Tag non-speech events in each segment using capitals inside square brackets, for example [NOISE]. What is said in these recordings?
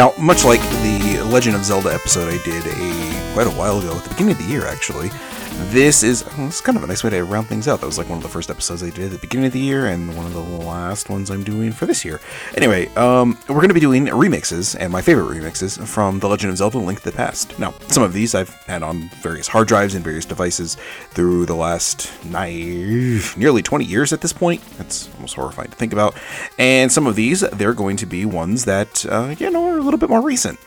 Now, much like the Legend of Zelda episode I did a quite a while ago, at the beginning of the year actually, this is it's kind of a nice way to round things out. That was like one of the first episodes I did at the beginning of the year, and one of the last ones I'm doing for this year. Anyway, um, we're going to be doing remixes, and my favorite remixes from The Legend of Zelda: Link to the Past. Now, some of these I've had on various hard drives and various devices through the last nine, nearly 20 years at this point. That's almost horrifying to think about. And some of these, they're going to be ones that uh, you know are a little bit more recent.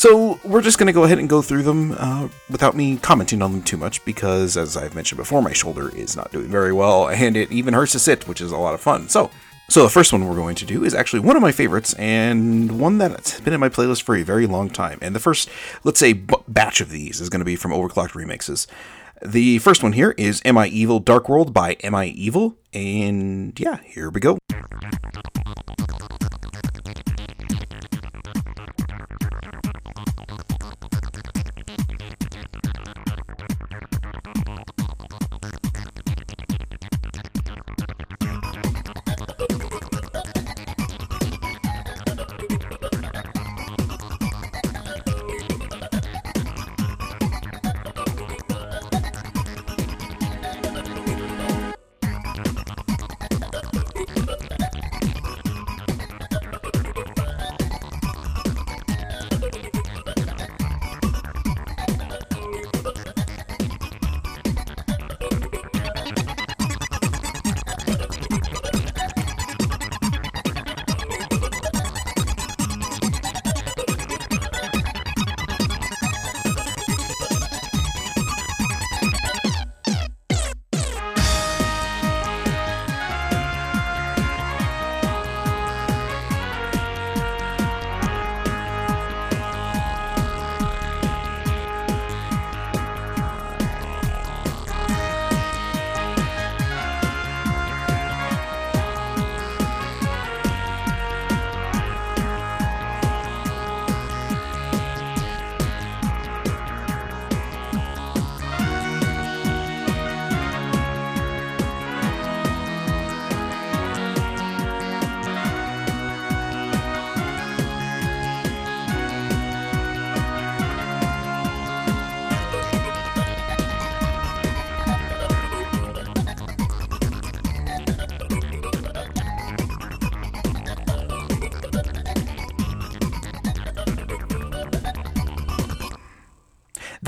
So we're just going to go ahead and go through them uh, without me commenting on them too much because, as I've mentioned before, my shoulder is not doing very well and it even hurts to sit, which is a lot of fun. So, so the first one we're going to do is actually one of my favorites and one that's been in my playlist for a very long time. And the first, let's say, b- batch of these is going to be from Overclocked Remixes. The first one here is Am I Evil Dark World by Am I Evil? And yeah, here we go.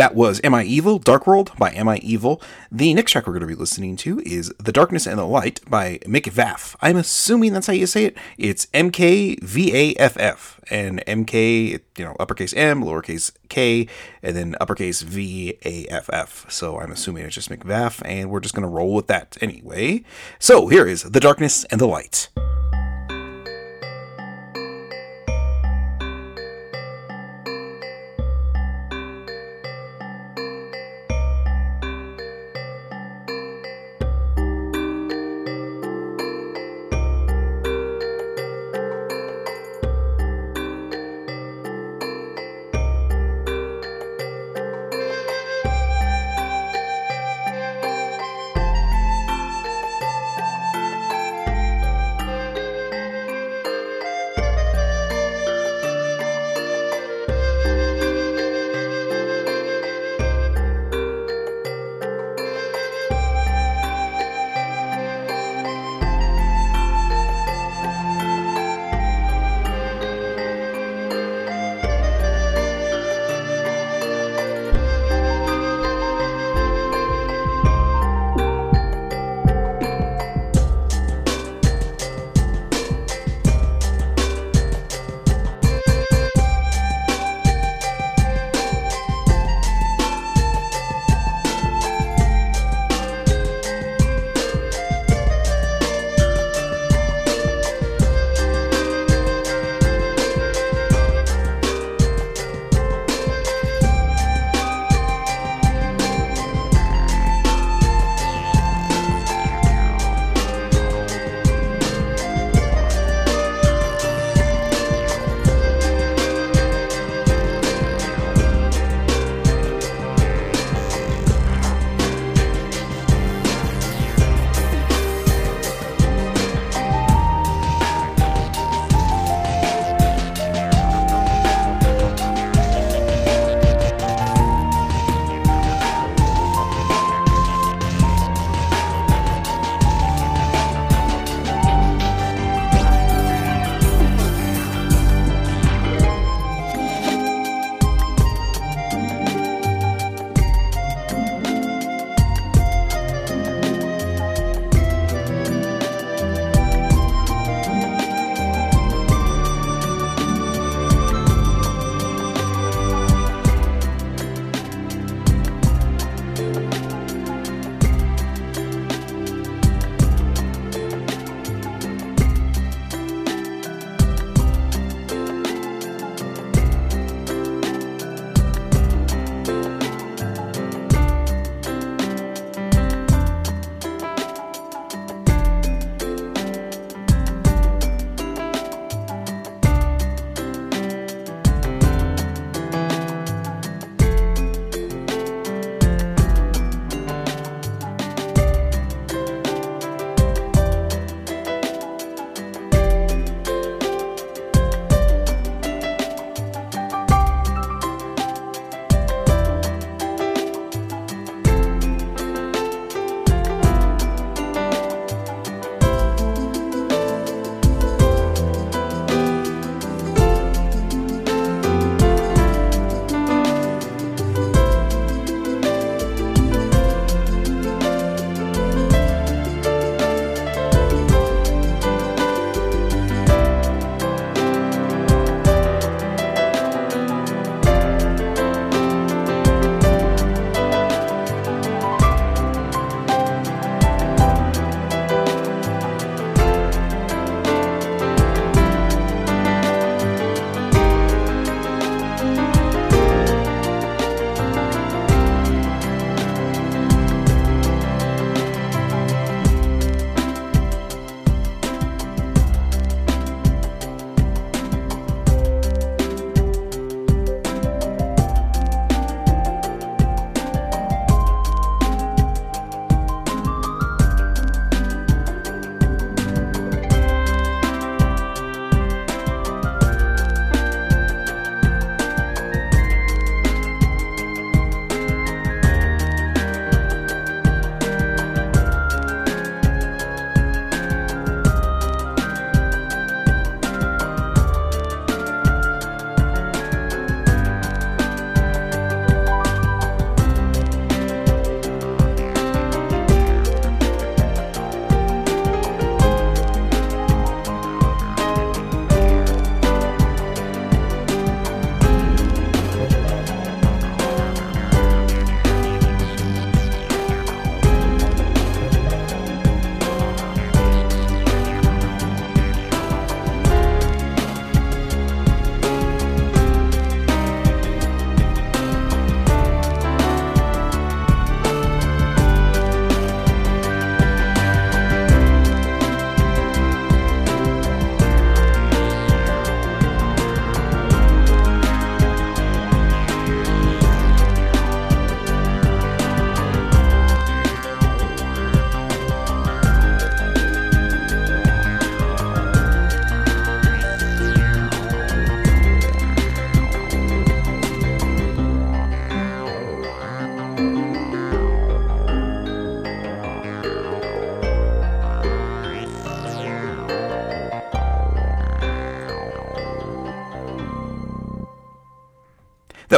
That was Am I Evil? Dark World by Am I Evil. The next track we're going to be listening to is The Darkness and the Light by Mick Vaff. I'm assuming that's how you say it. It's M K V A F F. And M K, you know, uppercase M, lowercase K, and then uppercase V A F F. So I'm assuming it's just Mick Vaff, and we're just going to roll with that anyway. So here is The Darkness and the Light.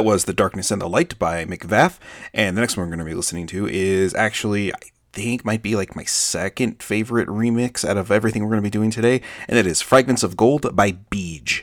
Was The Darkness and the Light by McVaff. And the next one we're going to be listening to is actually, I think, might be like my second favorite remix out of everything we're going to be doing today. And that is Fragments of Gold by Beej.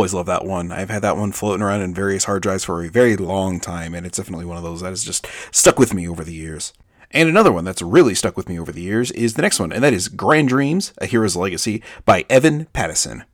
Always love that one. I've had that one floating around in various hard drives for a very long time, and it's definitely one of those that has just stuck with me over the years. And another one that's really stuck with me over the years is the next one, and that is Grand Dreams, A Hero's Legacy by Evan Pattison.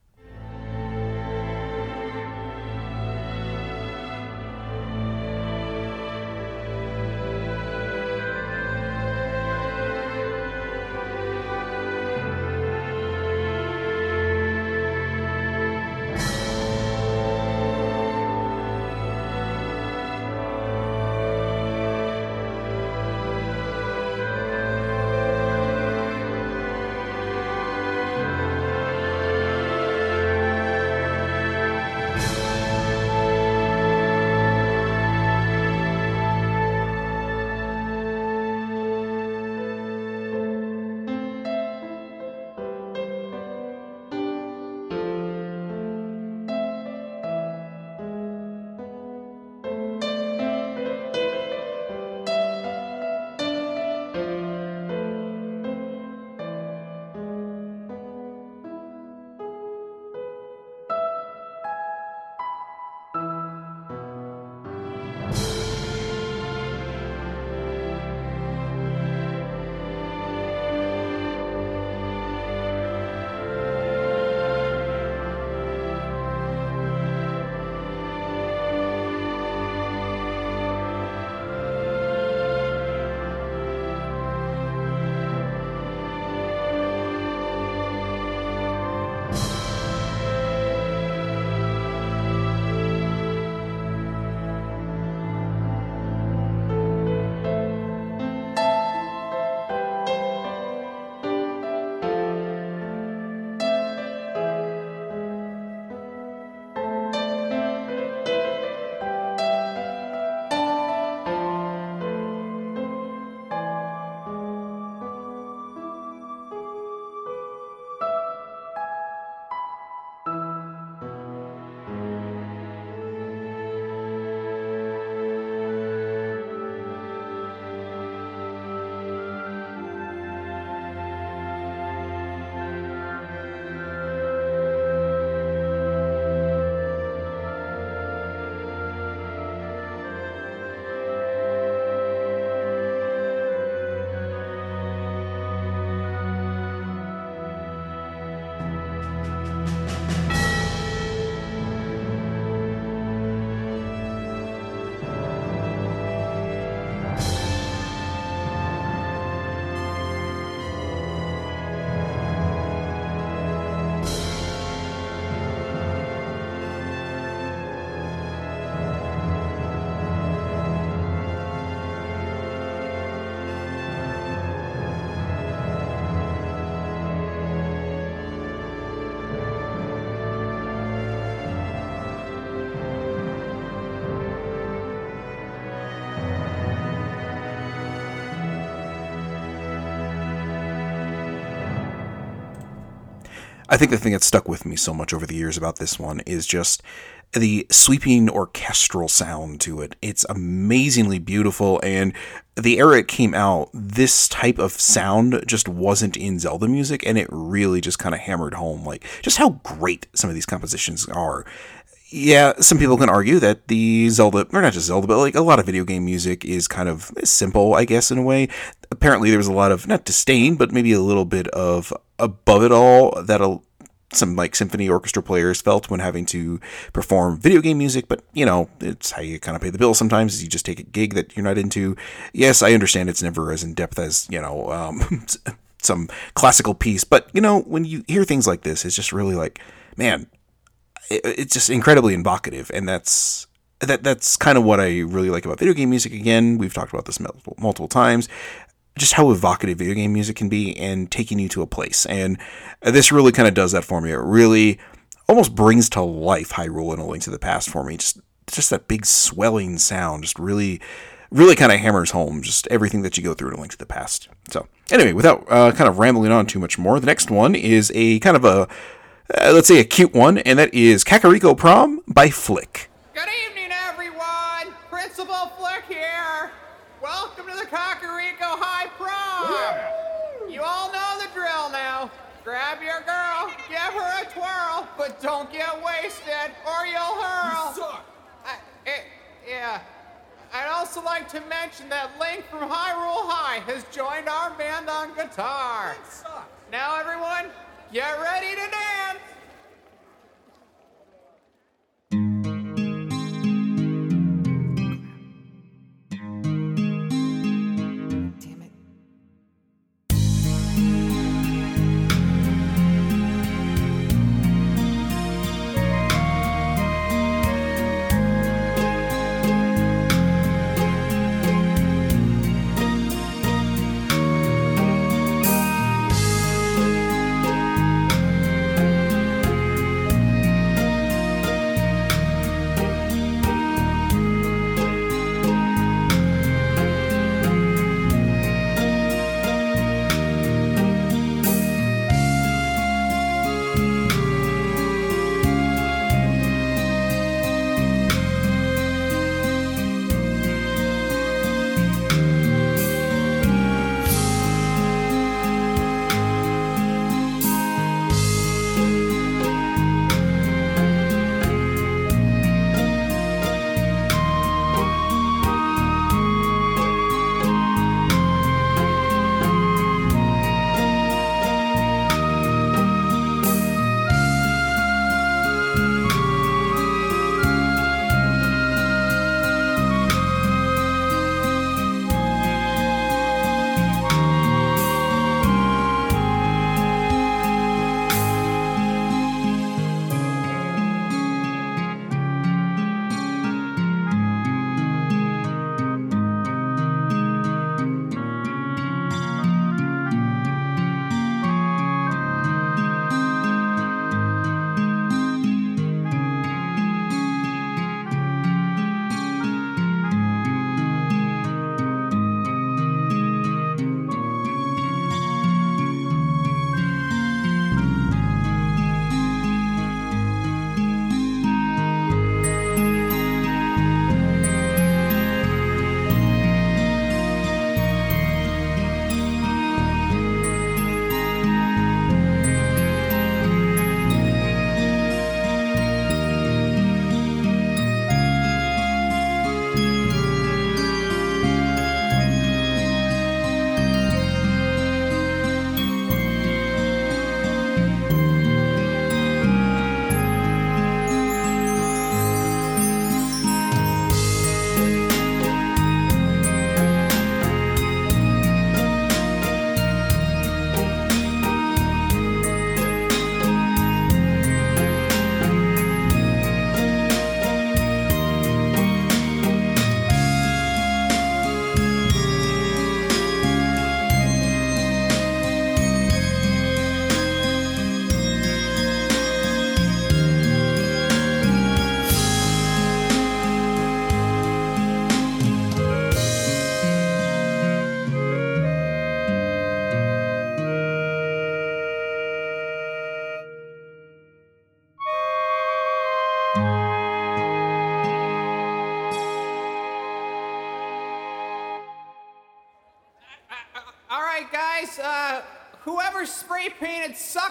I think the thing that stuck with me so much over the years about this one is just the sweeping orchestral sound to it. It's amazingly beautiful, and the era it came out, this type of sound just wasn't in Zelda music, and it really just kind of hammered home like just how great some of these compositions are. Yeah, some people can argue that the Zelda, or not just Zelda, but like a lot of video game music is kind of simple, I guess, in a way. Apparently, there was a lot of, not disdain, but maybe a little bit of above it all that a, some like symphony orchestra players felt when having to perform video game music, but you know, it's how you kind of pay the bill sometimes is you just take a gig that you're not into. Yes, I understand it's never as in depth as, you know, um, [LAUGHS] some classical piece, but you know, when you hear things like this, it's just really like, man, it's just incredibly evocative, and that's that that's kind of what I really like about video game music. Again, we've talked about this multiple, multiple times. Just how evocative video game music can be and taking you to a place. And this really kind of does that for me. It really almost brings to life Hyrule and A Link to the Past for me. Just just that big swelling sound just really really kind of hammers home just everything that you go through in A Link to the Past. So, anyway, without uh, kind of rambling on too much more, the next one is a kind of a uh, let's say a cute one, and that is Kakariko Prom by Flik. Good evening, everyone. Principal Flick here. Welcome to the Kakariko High Prom. Yeah. You all know the drill now. Grab your girl, give her a twirl, but don't get wasted or you'll hurl. You suck. I, it, yeah. I'd also like to mention that Link from Hyrule High has joined our band on guitar. Now, everyone, Get ready to dance!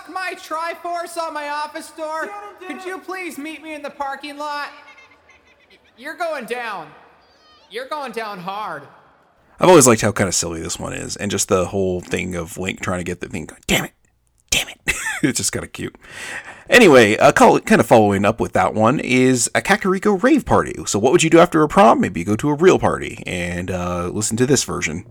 Painted Suck My Triforce on my office door, could you please meet me in the parking lot? You're going down. You're going down hard. I've always liked how kind of silly this one is, and just the whole thing of Link trying to get the thing. Damn it! Damn it! [LAUGHS] it's just kind of cute. Anyway, uh, call, kind of following up with that one is a Kakariko rave party. So, what would you do after a prom? Maybe you go to a real party and uh, listen to this version.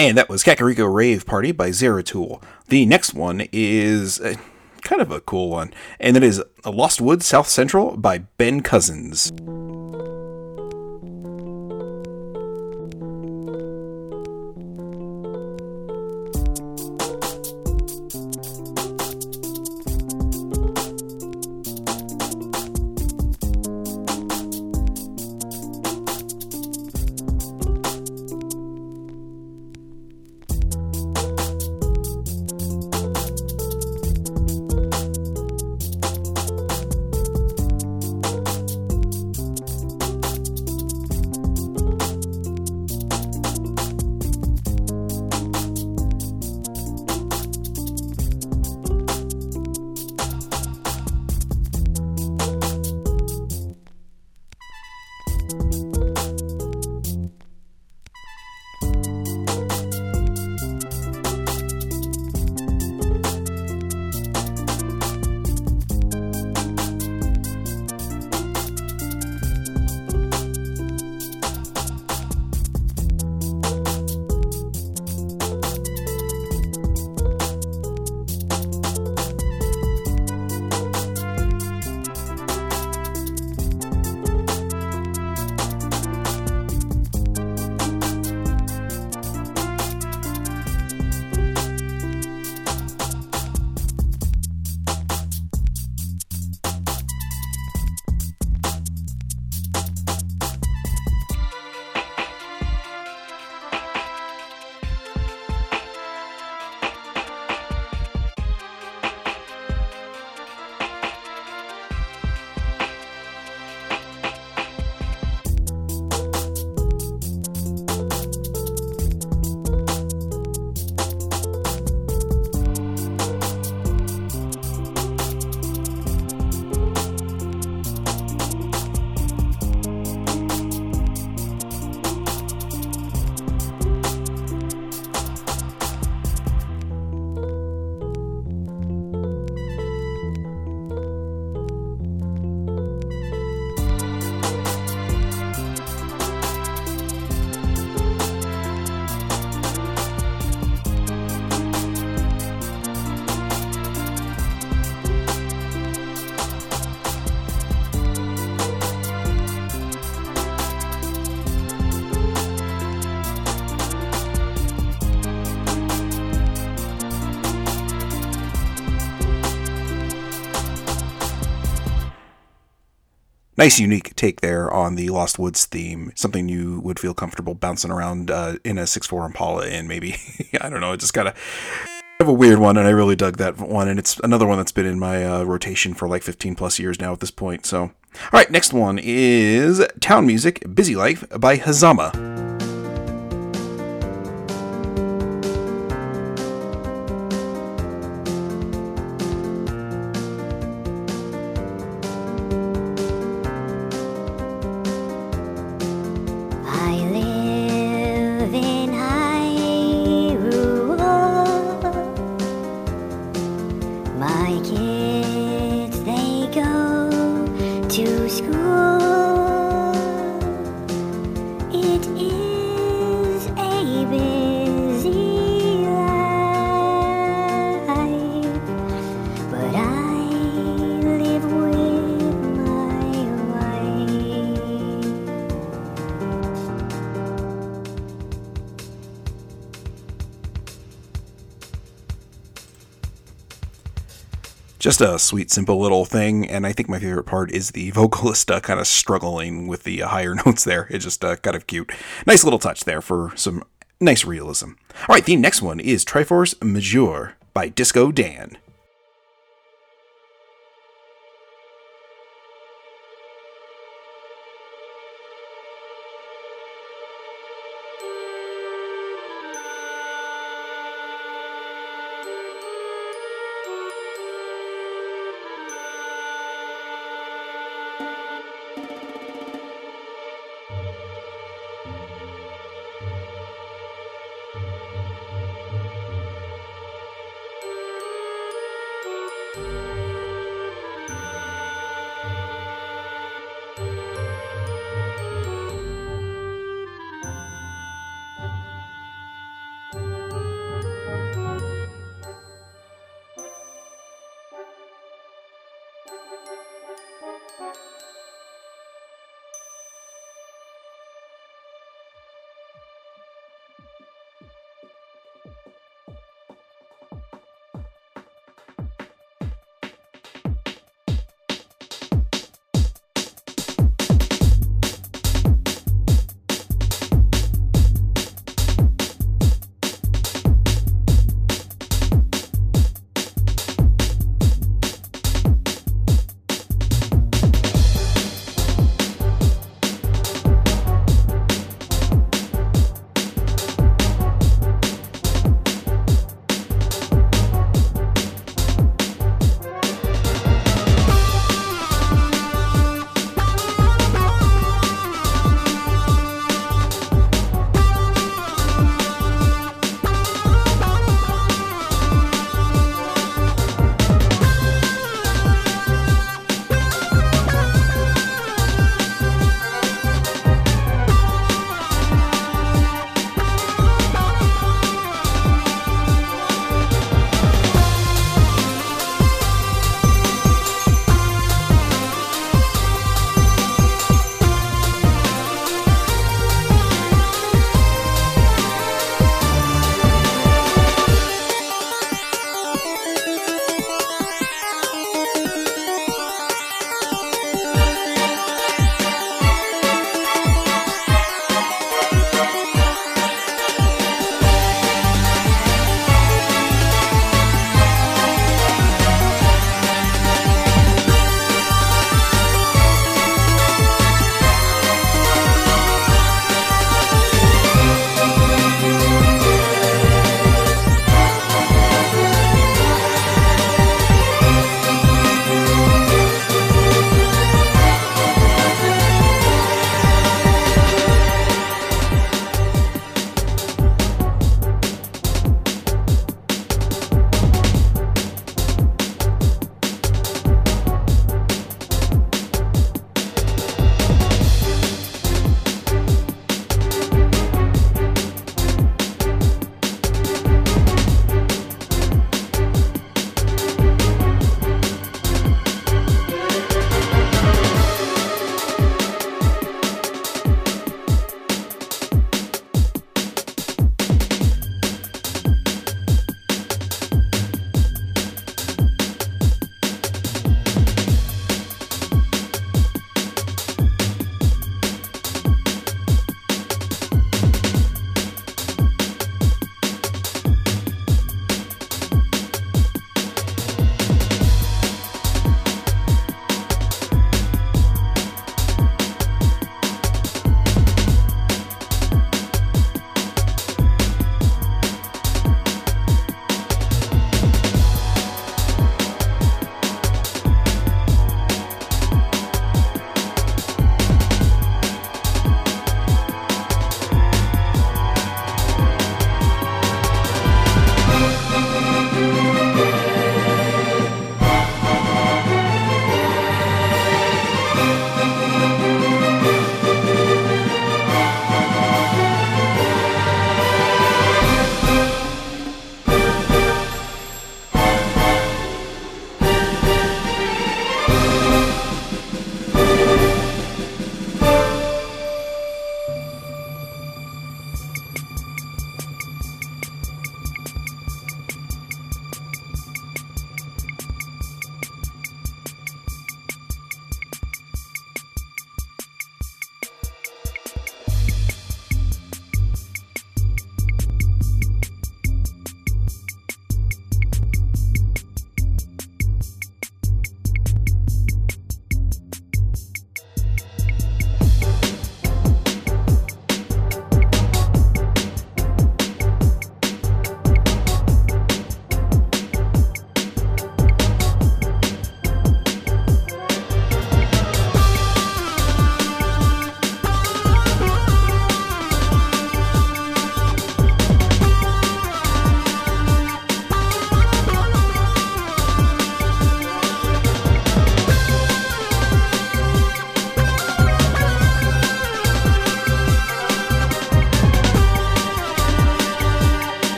And that was Kakariko Rave Party by Zeratul. The next one is uh, kind of a cool one, and that is Lost Woods South Central by Ben Cousins. Nice, unique take there on the Lost Woods theme. Something you would feel comfortable bouncing around uh, in a six four Impala in, maybe. [LAUGHS] I don't know. It just kind of have a weird one, and I really dug that one. And it's another one that's been in my uh, rotation for like 15 plus years now at this point. So, all right, next one is Town Music Busy Life by Hazama. Just a sweet, simple little thing. And I think my favorite part is the vocalist uh, kind of struggling with the uh, higher [LAUGHS] notes there. It's just uh, kind of cute. Nice little touch there for some nice realism. All right, the next one is Triforce Majeure by Disco Dan.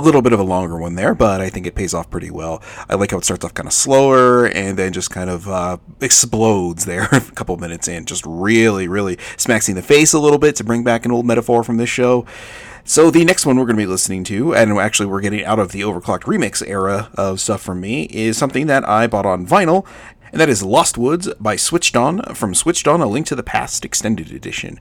A little bit of a longer one there, but I think it pays off pretty well. I like how it starts off kind of slower and then just kind of uh, explodes there [LAUGHS] a couple minutes in, just really, really smacks in the face a little bit to bring back an old metaphor from this show. So the next one we're going to be listening to, and actually we're getting out of the overclocked remix era of stuff from me, is something that I bought on vinyl, and that is Lost Woods by Switched On from Switched On: A Link to the Past Extended Edition.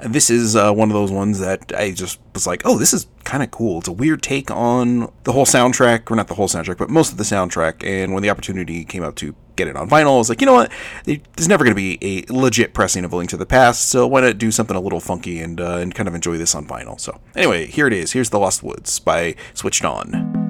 This is uh, one of those ones that I just was like, oh, this is kind of cool. It's a weird take on the whole soundtrack, or not the whole soundtrack, but most of the soundtrack. And when the opportunity came up to get it on vinyl, I was like, you know what? There's never going to be a legit pressing of A Link to the Past, so why not do something a little funky and uh, and kind of enjoy this on vinyl? So anyway, here it is. Here's The Lost Woods by Switched On.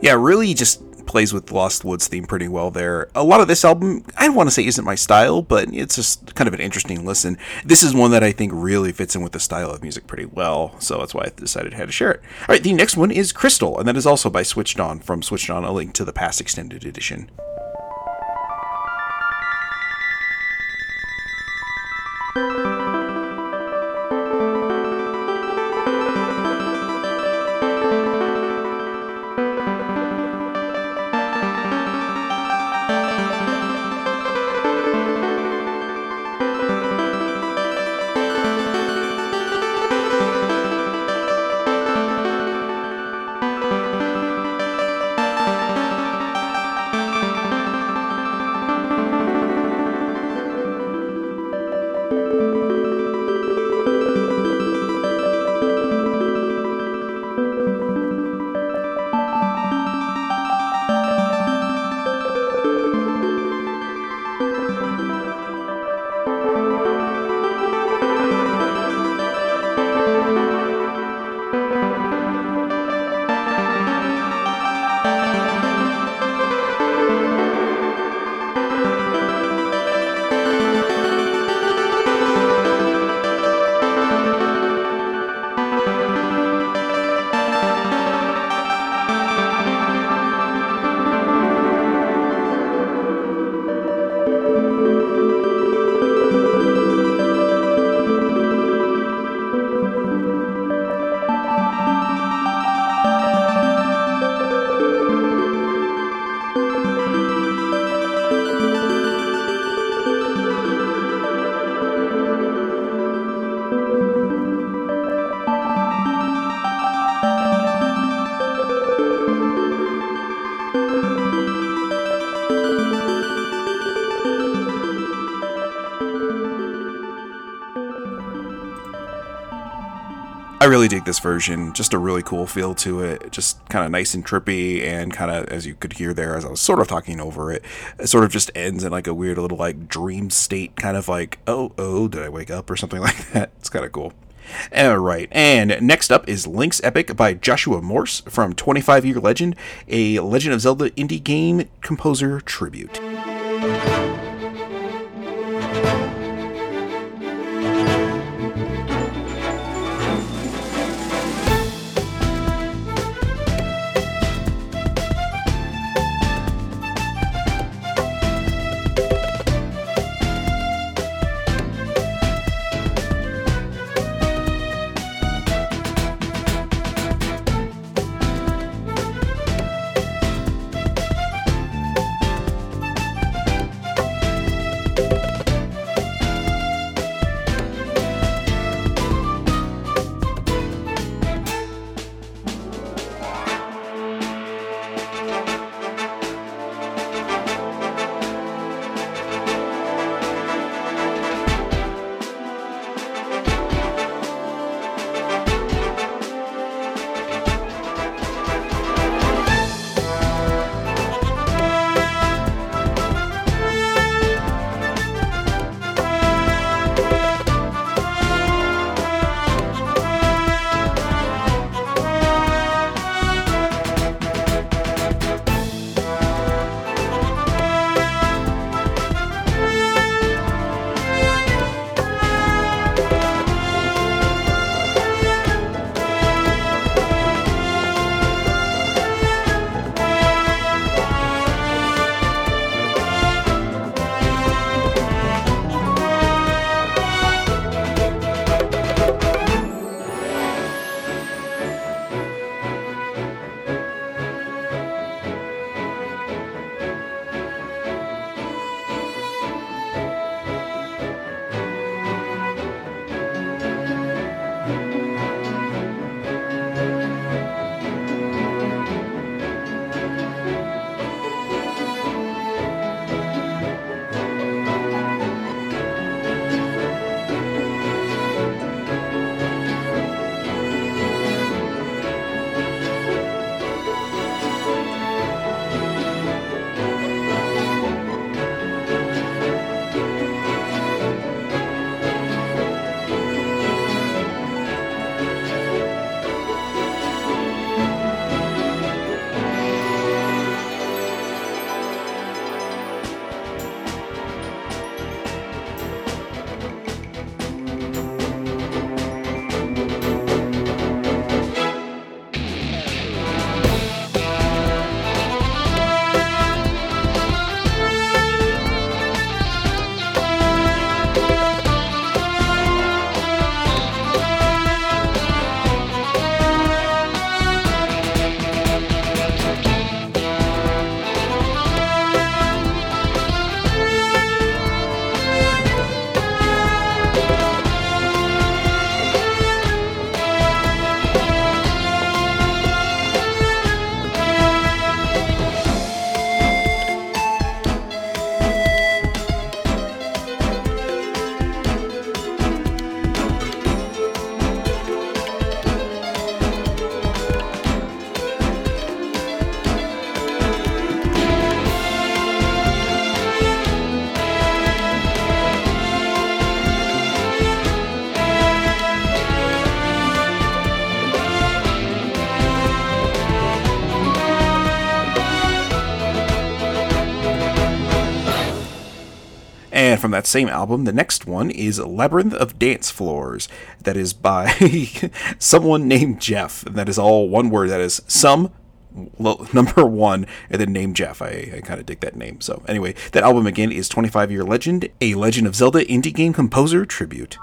Yeah, really just plays with the Lost Woods theme pretty well there. A lot of this album, I want to say isn't my style, but it's just kind of an interesting listen. This is one that I think really fits in with the style of music pretty well, so that's why I decided had to share it. All right, the next one is Crystal, and that is also by Switched On from Switched On, a link to the past extended edition. Really dig this version. Just a really cool feel to it. Just kind of nice and trippy, and kind of as you could hear there, as I was sort of talking over it, it sort of just ends in like a weird little like dream state, kind of like oh oh, did I wake up or something [LAUGHS] like that. It's kind of cool. All right, and next up is Link's Epoch by Joshua Morse from 25 Year Legend, a Legend of Zelda indie game composer tribute. From that same album, the next one is Labyrinth of Dance Floors. That is by [LAUGHS] someone named Jeff. And that is all one word. That is some [LAUGHS] number one and then name Jeff. I, I kind of dig that name. So, anyway, that album again is 25 Year Legend, a Legend of Zelda indie game composer tribute.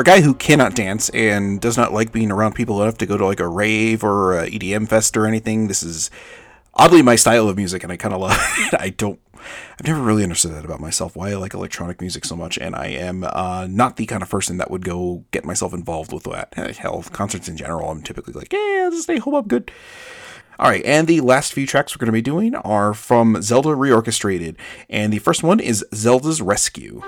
For a guy who cannot dance and does not like being around people enough to go to like a rave or a EDM fest or anything, this is oddly my style of music, and I kind of [LAUGHS] love it. I don't. I've never really understood that about myself. Why I like electronic music so much, and I am uh, not the kind of person that would go get myself involved with that. Hell, concerts in general, I'm typically like, yeah, just stay home, I'm good. All right, and the last few tracks we're going to be doing are from Zelda Reorchestrated, and the first one is Zelda's Rescue.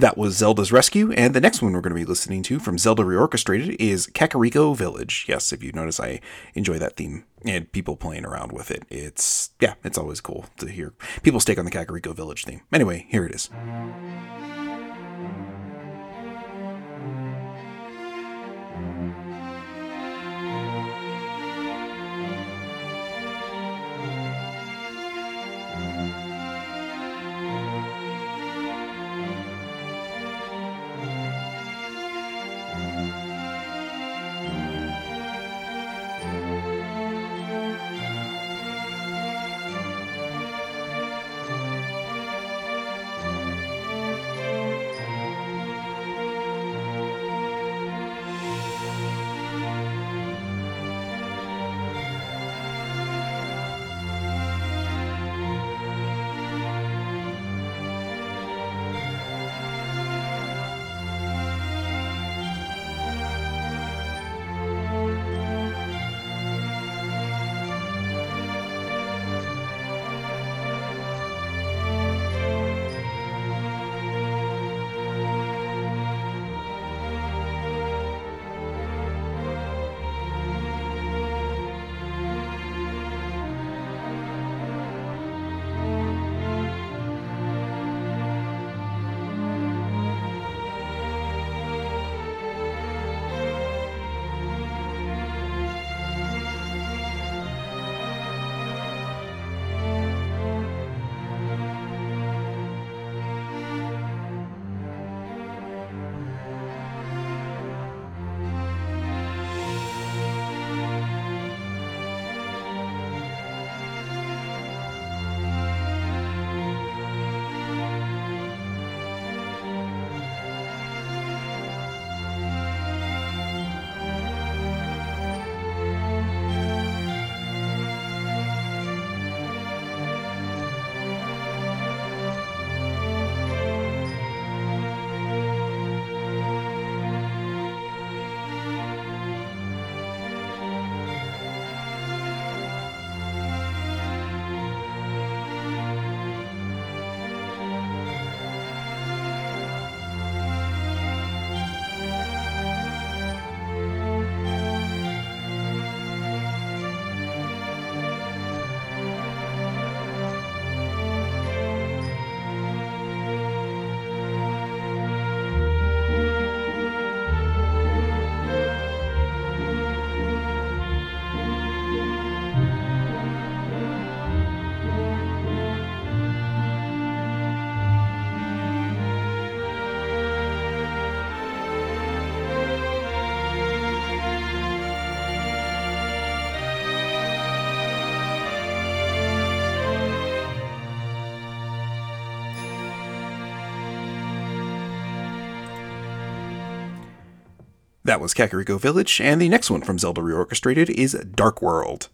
That was Zelda's Rescue, and the next one we're going to be listening to from Zelda Reorchestrated is Kakariko Village. Yes, if you notice, I enjoy that theme and people playing around with it. It's, yeah, it's always cool to hear people stake on the Kakariko Village theme. Anyway, here it is. That was Kakariko Village, and the next one from Zelda Reorchestrated is Dark World.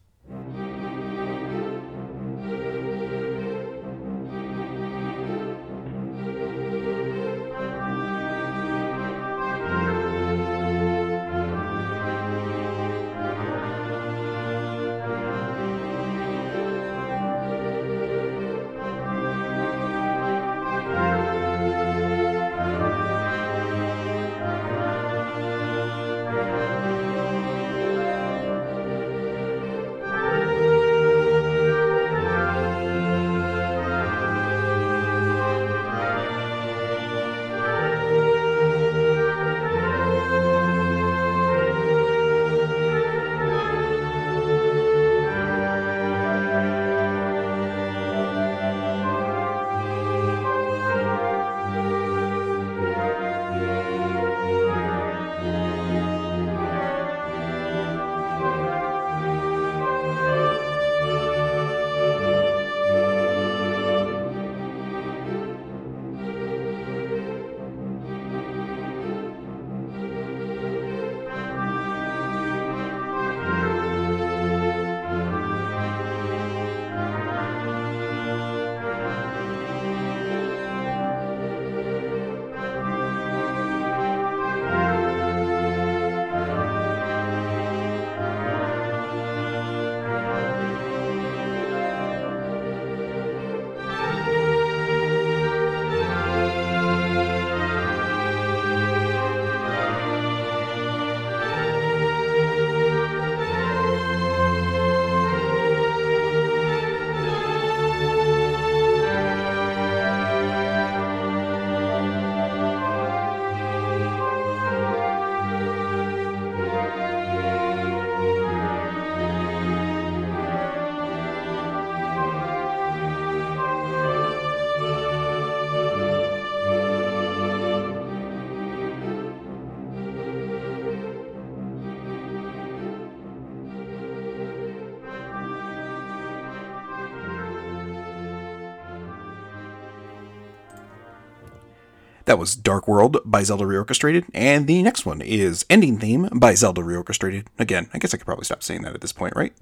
That was Dark World by Zelda Reorchestrated, and the next one is Ending Theme by Zelda Reorchestrated. Again, I guess I could probably stop saying that at this point, right?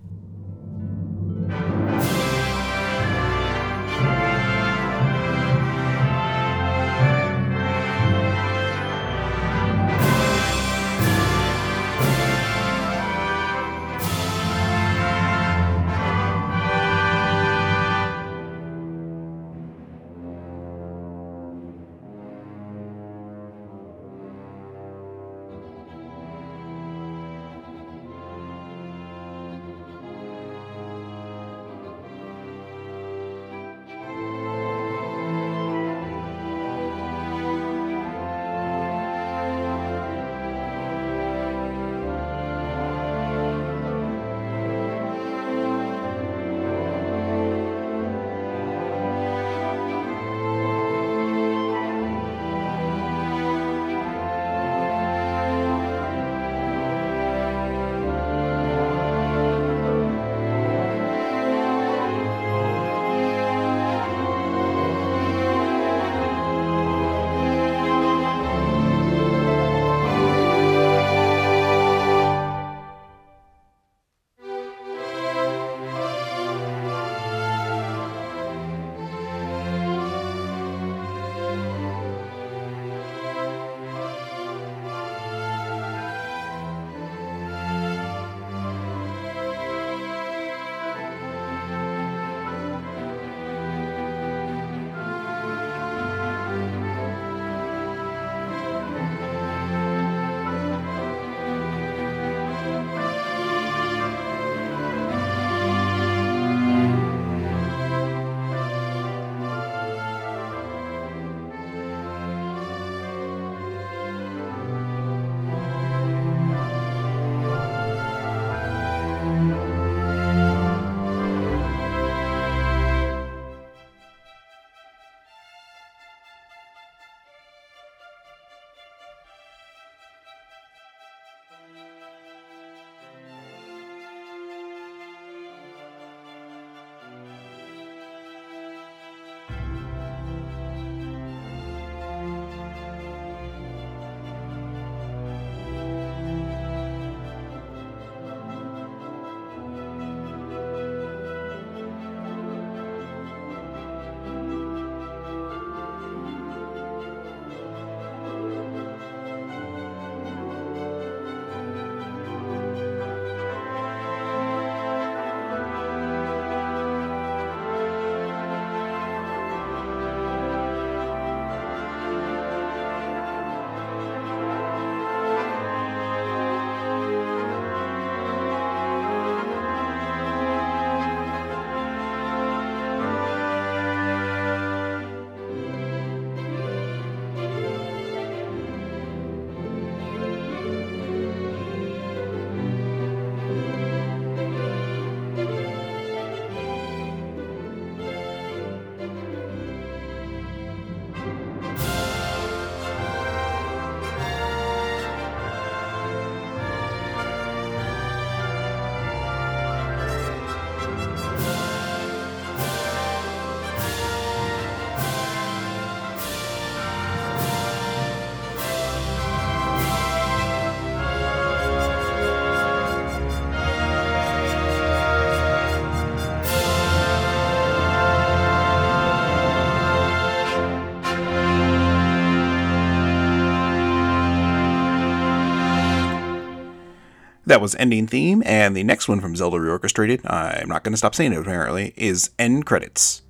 That was ending theme, and the next one from Zelda Reorchestrated, I'm not going to stop saying it apparently, is end credits.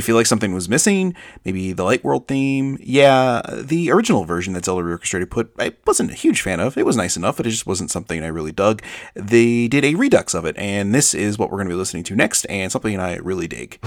You feel like something was missing? Maybe the Light World theme? Yeah, the original version that Zelda Reorchestrated put, I wasn't a huge fan of. It was nice enough, but it just wasn't something I really dug. They did a redux of it, and this is what we're going to be listening to next, and something I really dig.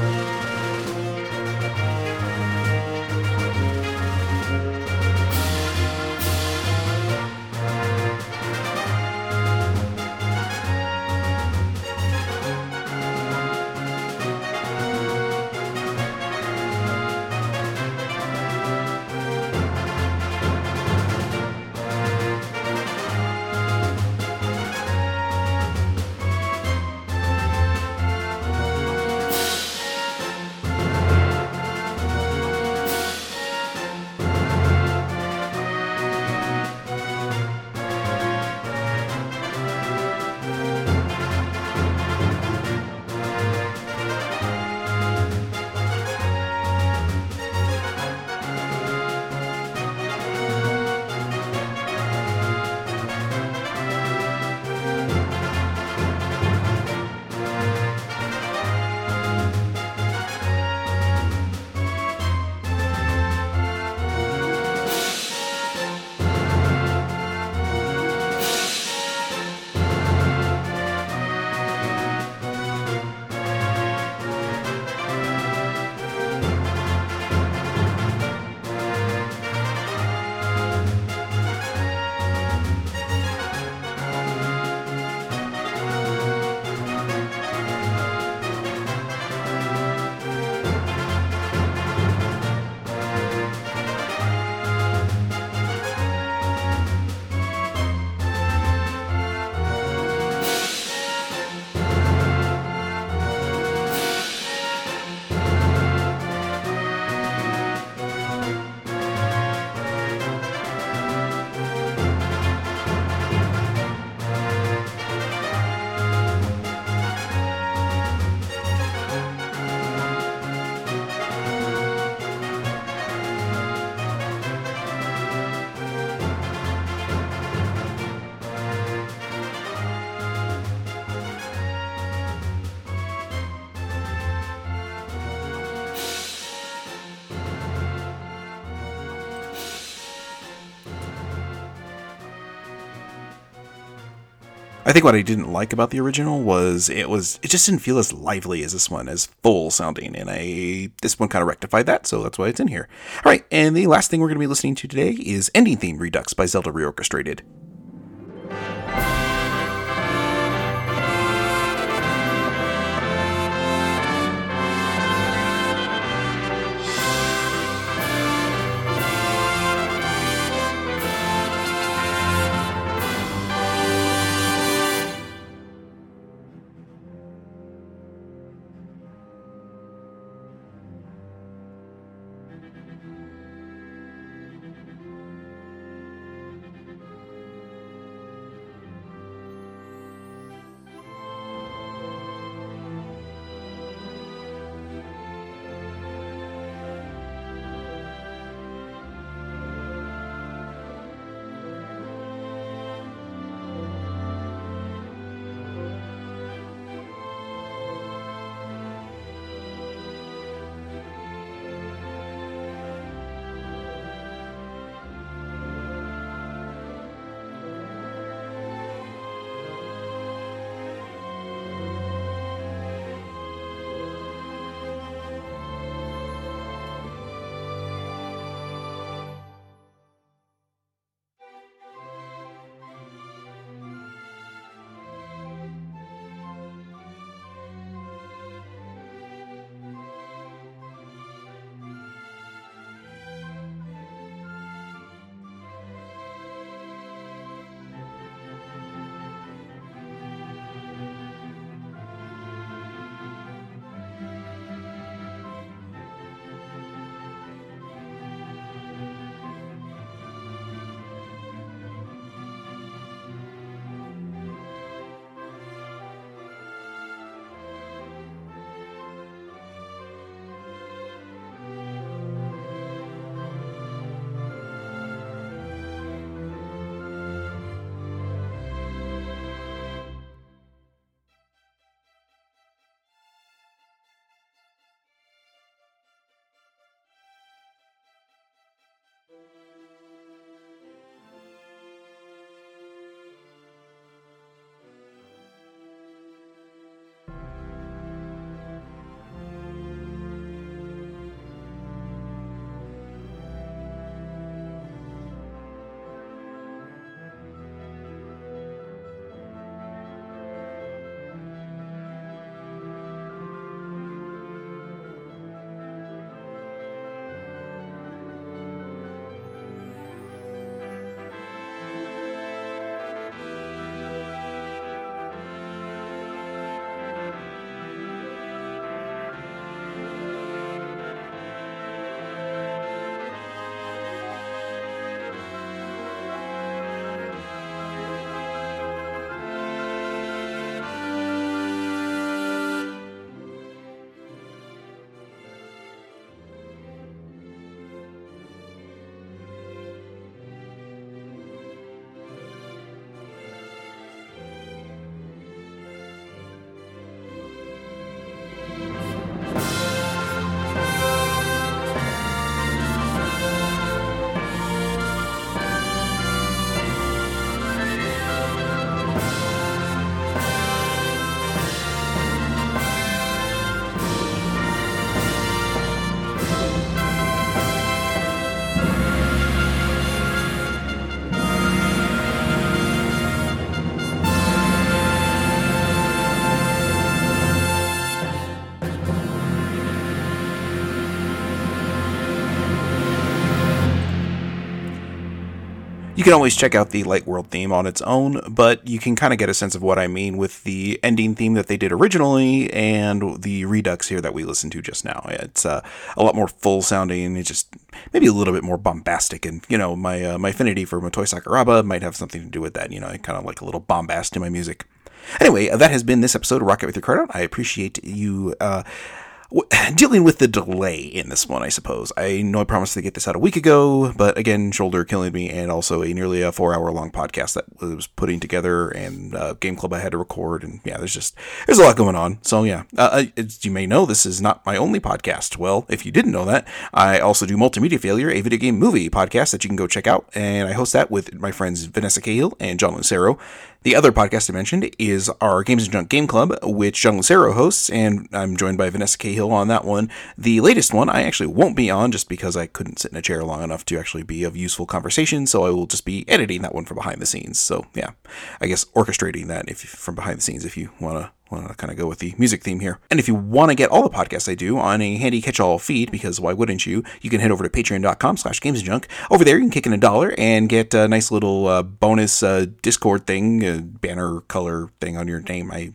I think what I didn't like about the original was it was it just didn't feel as lively as this one, as full sounding, and I this one kind of rectified that, so that's why it's in here. All right, and the last thing we're going to be listening to today is Ending Theme Redux by Zelda Reorchestrated. You can always check out the Light World theme on its own, but you can kind of get a sense of what I mean with the ending theme that they did originally and the redux here that we listened to just now. It's uh, a lot more full sounding. It's just maybe a little bit more bombastic, and you know my uh, my affinity for Motoi Sakuraba might have something to do with that. You know, I kind of like a little bombast in my music. Anyway, that has been this episode of Rock Out with Your Cart Out. I appreciate you. Uh, [SIGHS] dealing with the delay in this one, I suppose. I know I promised to get this out a week ago, but again, shoulder killing me, and also a nearly a four hour long podcast that was putting together, and uh, game club I had to record, and yeah, there's just there's a lot going on. So yeah, uh, as you may know, this is not my only podcast. Well, if you didn't know that, I also do Multimedia Failure, a video game movie podcast that you can go check out, and I host that with my friends Vanessa Cahill and John Lucero. The other podcast I mentioned is our Games and Junk Game Club, which John hosts, and I'm joined by Vanessa Cahill on that one. The latest one I actually won't be on just because I couldn't sit in a chair long enough to actually be of useful conversation, so I will just be editing that one from behind the scenes. So yeah, I guess orchestrating that if from behind the scenes if you want to to kind of go with the music theme here. And if you want to get all the podcasts I do on a handy catch-all feed, because why wouldn't you? You can head over to patreon.com slash gamesjunk. Over there, you can kick in a dollar and get a nice little uh, bonus uh, Discord thing, uh, banner color thing on your name. I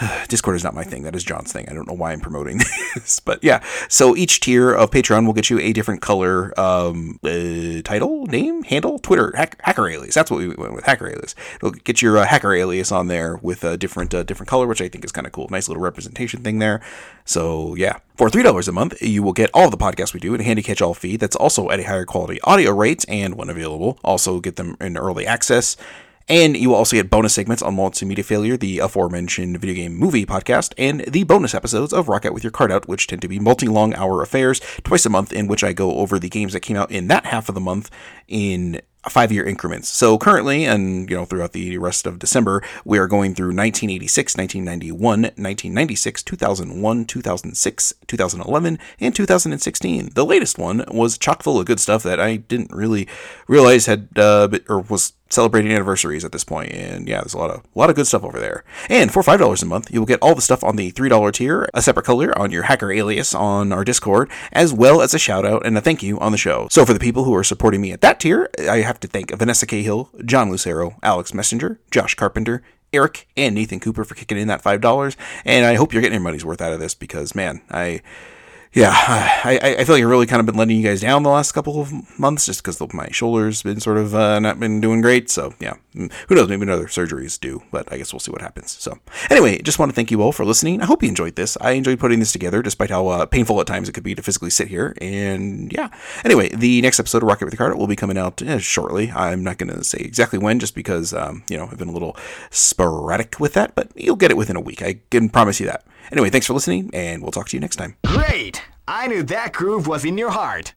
[SIGHS] Discord is not my thing. That is John's thing. I don't know why I'm promoting [LAUGHS] this, but yeah. So each tier of Patreon will get you a different color um, uh, title, name, handle, Twitter, hack, hacker alias. That's what we went with, hacker alias. It'll get your uh, hacker alias on there with a different uh, different color, which I think is kind of cool. Nice little representation thing there. So yeah, for three dollars a month, you will get all the podcasts we do in a handy catch-all feed. That's also at a higher quality audio rate, and when available, also get them in early access and you will also get bonus segments on Multimedia Failure, the aforementioned video game movie podcast, and the bonus episodes of Rock Out With Your Cart Out, which tend to be multi long hour affairs twice a month, in which I go over the games that came out in that half of the month in five year increments. So currently, and you know, throughout the rest of December, we are going through 1986, 1991, 1996, 2001, 2006, 2011, and 2016. The latest one was chock full of good stuff that I didn't really realize had uh, or was celebrating anniversaries at this point, and yeah, there's a lot of a lot of good stuff over there. And for five dollars a month, you will get all the stuff on the three dollar tier, a separate color on your hacker alias on our Discord, as well as a shout out and a thank you on the show. So for the people who are supporting me at that tier, I have to thank Vanessa Cahill, John Lucero, Alex Messenger, Josh Carpenter. Eric and Nathan Cooper for kicking in that $5. And I hope you're getting your money's worth out of this because, man, I yeah, I, I feel like I've really kind of been letting you guys down the last couple of months just because my shoulder's been sort of uh, not been doing great. So, yeah, mm, who knows? Maybe another surgeries do, but I guess we'll see what happens. So, anyway, just want to thank you all for listening. I hope you enjoyed this. I enjoyed putting this together, despite how uh, painful at times it could be to physically sit here. And yeah, anyway, the next episode of Rocket with Card will be coming out eh, shortly. I'm not going to say exactly when, just because, um, you know, I've been a little sporadic with that, but you'll get it within a week. I can promise you that. Anyway, thanks for listening, and we'll talk to you next time. Great! I knew that groove was in your heart.